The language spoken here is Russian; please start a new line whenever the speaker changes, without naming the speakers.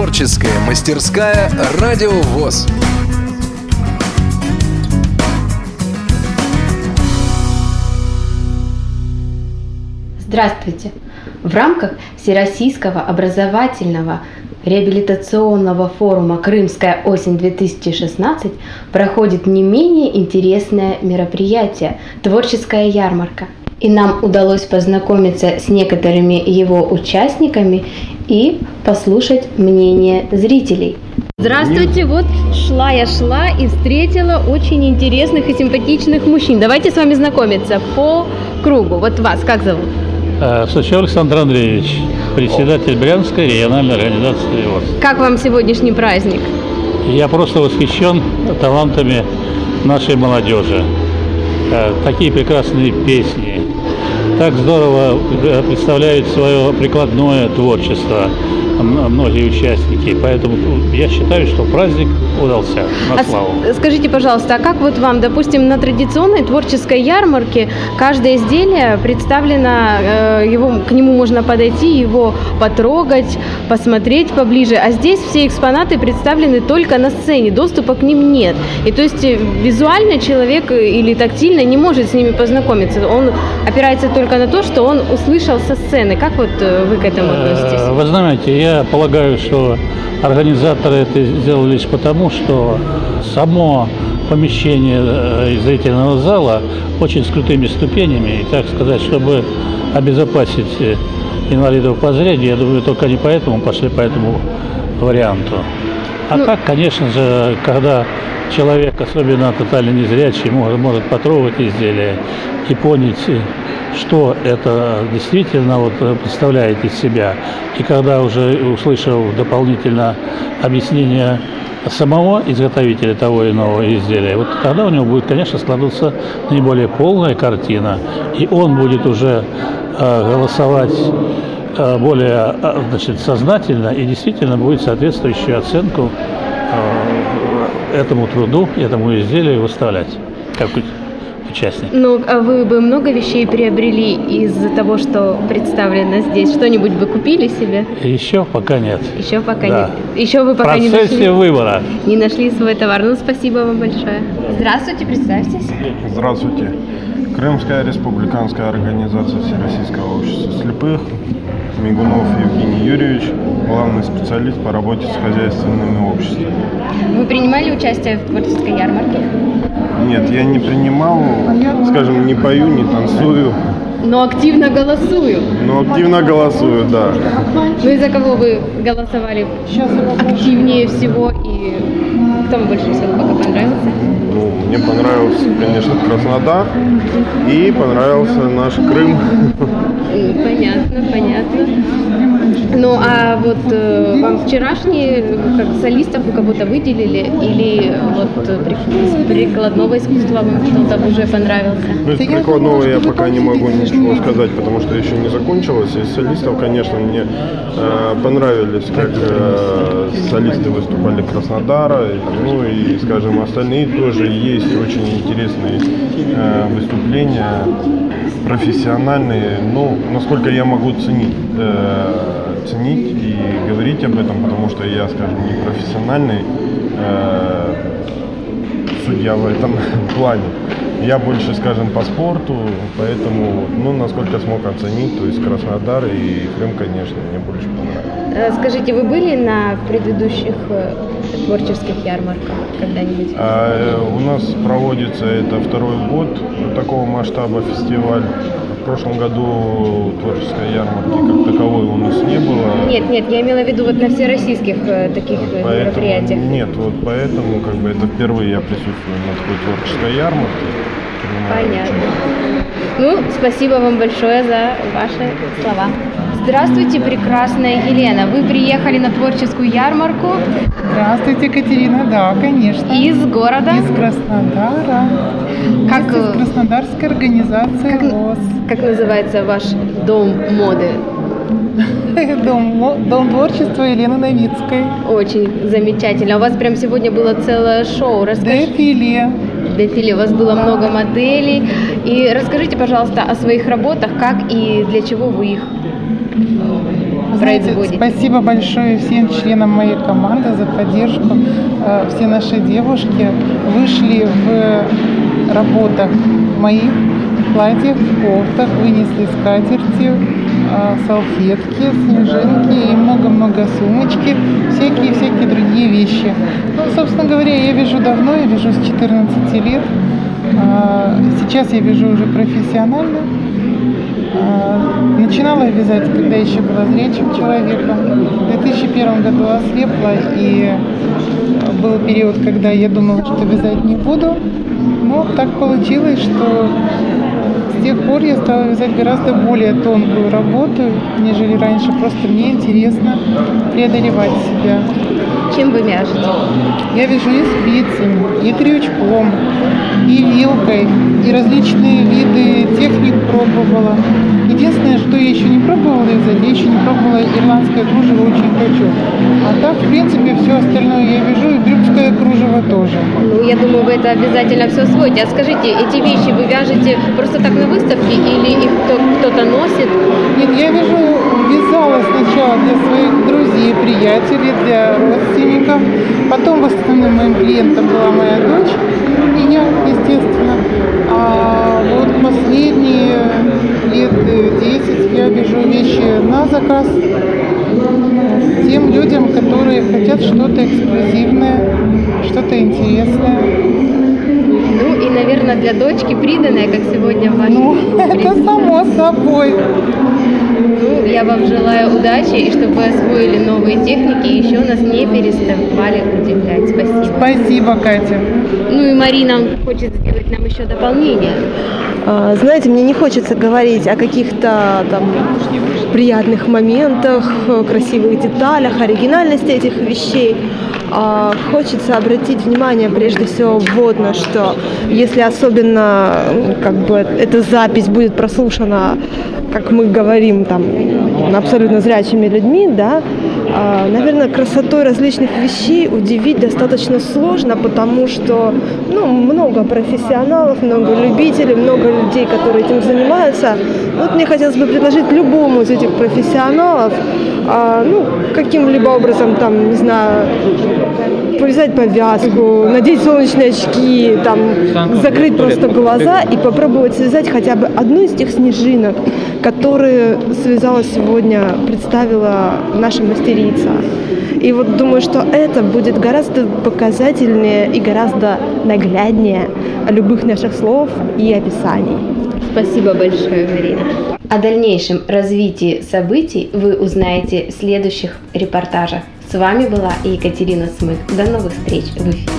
Творческая мастерская «Радио ВОЗ».
Здравствуйте! В рамках Всероссийского образовательного реабилитационного форума «Крымская осень-2016» проходит не менее интересное мероприятие – творческая ярмарка. И нам удалось познакомиться с некоторыми его участниками и послушать мнение зрителей. Здравствуйте, вот шла я шла и встретила очень интересных и симпатичных мужчин. Давайте с вами знакомиться по кругу. Вот вас как зовут?
Э, Сычев Александр Андреевич, председатель Брянской региональной организации ВОЗ.
Как вам сегодняшний праздник?
Я просто восхищен талантами нашей молодежи. Э, Такие прекрасные песни, так здорово э, представляют свое прикладное творчество многие участники. Поэтому я считаю, что праздник удался на
А
славу.
скажите, пожалуйста, а как вот вам, допустим, на традиционной творческой ярмарке каждое изделие представлено, э, его, к нему можно подойти, его потрогать, посмотреть поближе, а здесь все экспонаты представлены только на сцене, доступа к ним нет. И то есть э, визуально человек э, или тактильно не может с ними познакомиться, он опирается только на то, что он услышал со сцены. Как вот вы к этому относитесь?
Вы знаете, я полагаю, что организаторы это сделали лишь потому, что само помещение э, зрительного зала очень с крутыми ступенями, и так сказать, чтобы обезопасить э, инвалидов по зрению, я думаю, только не поэтому пошли по этому варианту. А
Ну-
так, конечно же, когда человек, особенно тотально незрячий, может, может потрогать изделие и понять, что это действительно вот представляет из себя. И когда уже услышал дополнительно объяснение самого изготовителя того или иного изделия, вот тогда у него будет, конечно, складываться наиболее полная картина, и он будет уже э, голосовать более э, значит, сознательно и действительно будет соответствующую оценку э, этому труду, этому изделию выставлять как участник.
Ну, а вы бы много вещей приобрели из-за того, что представлено здесь? Что-нибудь бы купили себе?
Еще пока нет.
Еще пока
Да.
не. Еще вы пока не
процессе
нашли,
выбора.
не нашли свой товар. Ну, спасибо вам большое. Здравствуйте, представьтесь.
Здравствуйте. Крымская республиканская организация Всероссийского общества слепых. Мигунов Евгений Юрьевич, главный специалист по работе с хозяйственными обществами.
Вы принимали участие в творческой ярмарке?
Нет, я не принимал, скажем, не пою, не танцую,
Но активно голосую.
но активно голосую, да.
Ну и за кого вы голосовали активнее всего и кто вам больше всего пока понравился?
Ну, мне понравился, конечно, Краснодар и понравился наш Крым.
Понятно, понятно. Ну а вот э, вам вчерашние как солистов вы кого-то выделили или вот из прикладного искусства вам кто-то уже понравился?
Ну, из прикладного я пока не могу ничего сказать, потому что еще не закончилось. Из солистов, конечно, мне э, понравились, как э, солисты выступали Краснодара, ну и, скажем, остальные тоже есть очень интересные э, выступления, профессиональные, ну, насколько я могу ценить, э, ценить и говорить об этом, потому что я, скажем, не профессиональный э, судья в этом плане. Я больше, скажем, по спорту, поэтому, ну, насколько смог оценить, то есть Краснодар и Крым, конечно, мне больше понравилось.
Э, Скажите, вы были на предыдущих э, творческих ярмарках когда-нибудь?
А, э, у нас проводится это второй год такого масштаба фестиваль. В прошлом году творческой ярмарки как таковой у нас не было.
Нет, нет, я имела в виду вот на всероссийских э, таких э,
Поэтому
мероприятиях.
нет, вот поэтому как бы это впервые я присутствую на такой творческой ярмарке.
Понятно. Ну, спасибо вам большое за ваши слова. Здравствуйте, прекрасная Елена. Вы приехали на творческую ярмарку
Здравствуйте, Екатерина. Да, конечно.
из города.
Из Краснодара.
Как, э,
с Краснодарской организацией
как-
ВОЗ.
Как называется ваш дом моды?
Дом, Дом творчества Елены Новицкой.
Очень замечательно. У вас прям сегодня было целое шоу. Расскажите.
Дефиле.
Дефиле. У вас было много моделей. И расскажите, пожалуйста, о своих работах, как и для чего вы их
знаете, спасибо большое всем членам моей команды за поддержку. Э, Все наши девушки вышли в работах моих платьях, кофтах, вынесли скатерти, э, салфетки, снежинки и много-много сумочки, всякие-всякие другие вещи. Ну, собственно говоря, я вяжу давно, я вяжу с 14 лет. А, Сейчас я вяжу уже профессионально. А, Начинала вязать, когда еще была зрячим человеком. В 2001 году ослепла, и был период, когда я думала, что вязать не буду. Но так получилось, что с тех пор я стала вязать гораздо более тонкую работу, нежели раньше. Просто мне интересно преодолевать себя.
Чем вы вяжете?
Я вяжу и спицами, и крючком, и вилкой, и различные виды техник пробовала. Единственное, что я еще не пробовала вязать, я еще не пробовала ирландское кружево, очень хочу. А так, в принципе, все остальное я вяжу, и брюкское кружево тоже.
Ну, я думаю, вы это обязательно все освоите. А скажите, эти вещи вы вяжете просто так на выставке или их кто- кто-то носит?
Нет, я вяжу, вязала сначала для своих друзей, приятелей, для родственников. Потом в основном моим клиентом была моя дочь и я, естественно. А вот последние лет э, 10 я вяжу вещи на заказ тем людям, которые хотят что-то эксклюзивное, что-то интересное.
Ну, и, наверное, для дочки приданное, как сегодня в вашем
Ну, это само собой.
Я вам желаю удачи и чтобы вы освоили новые техники и еще нас не переставали удивлять. Спасибо.
Спасибо, Катя.
Ну и Марина хочет сделать нам еще дополнение.
А, Знаете, мне не хочется говорить о каких-то там приятных моментах, э, красивых деталях, оригинальности этих вещей. А Хочется обратить внимание прежде всего вот на что. Если особенно как бы эта запись будет прослушана, как мы говорим, там абсолютно зрячими людьми, да, наверное, красотой различных вещей удивить достаточно сложно, потому что ну, много профессионалов, много любителей, много людей, которые этим занимаются. Вот мне хотелось бы предложить любому из этих профессионалов, а, ну, каким-либо образом, там, не знаю, повязать повязку, надеть солнечные очки, там, закрыть просто глаза и попробовать связать хотя бы одну из тех снежинок, которые связала сегодня, представила наша мастерица. И вот думаю, что это будет гораздо показательнее и гораздо нагляднее любых наших слов и описаний.
Спасибо большое, Марина. О дальнейшем развитии событий вы узнаете в следующих репортажах. С вами была Екатерина Смык. До новых встреч в эфире.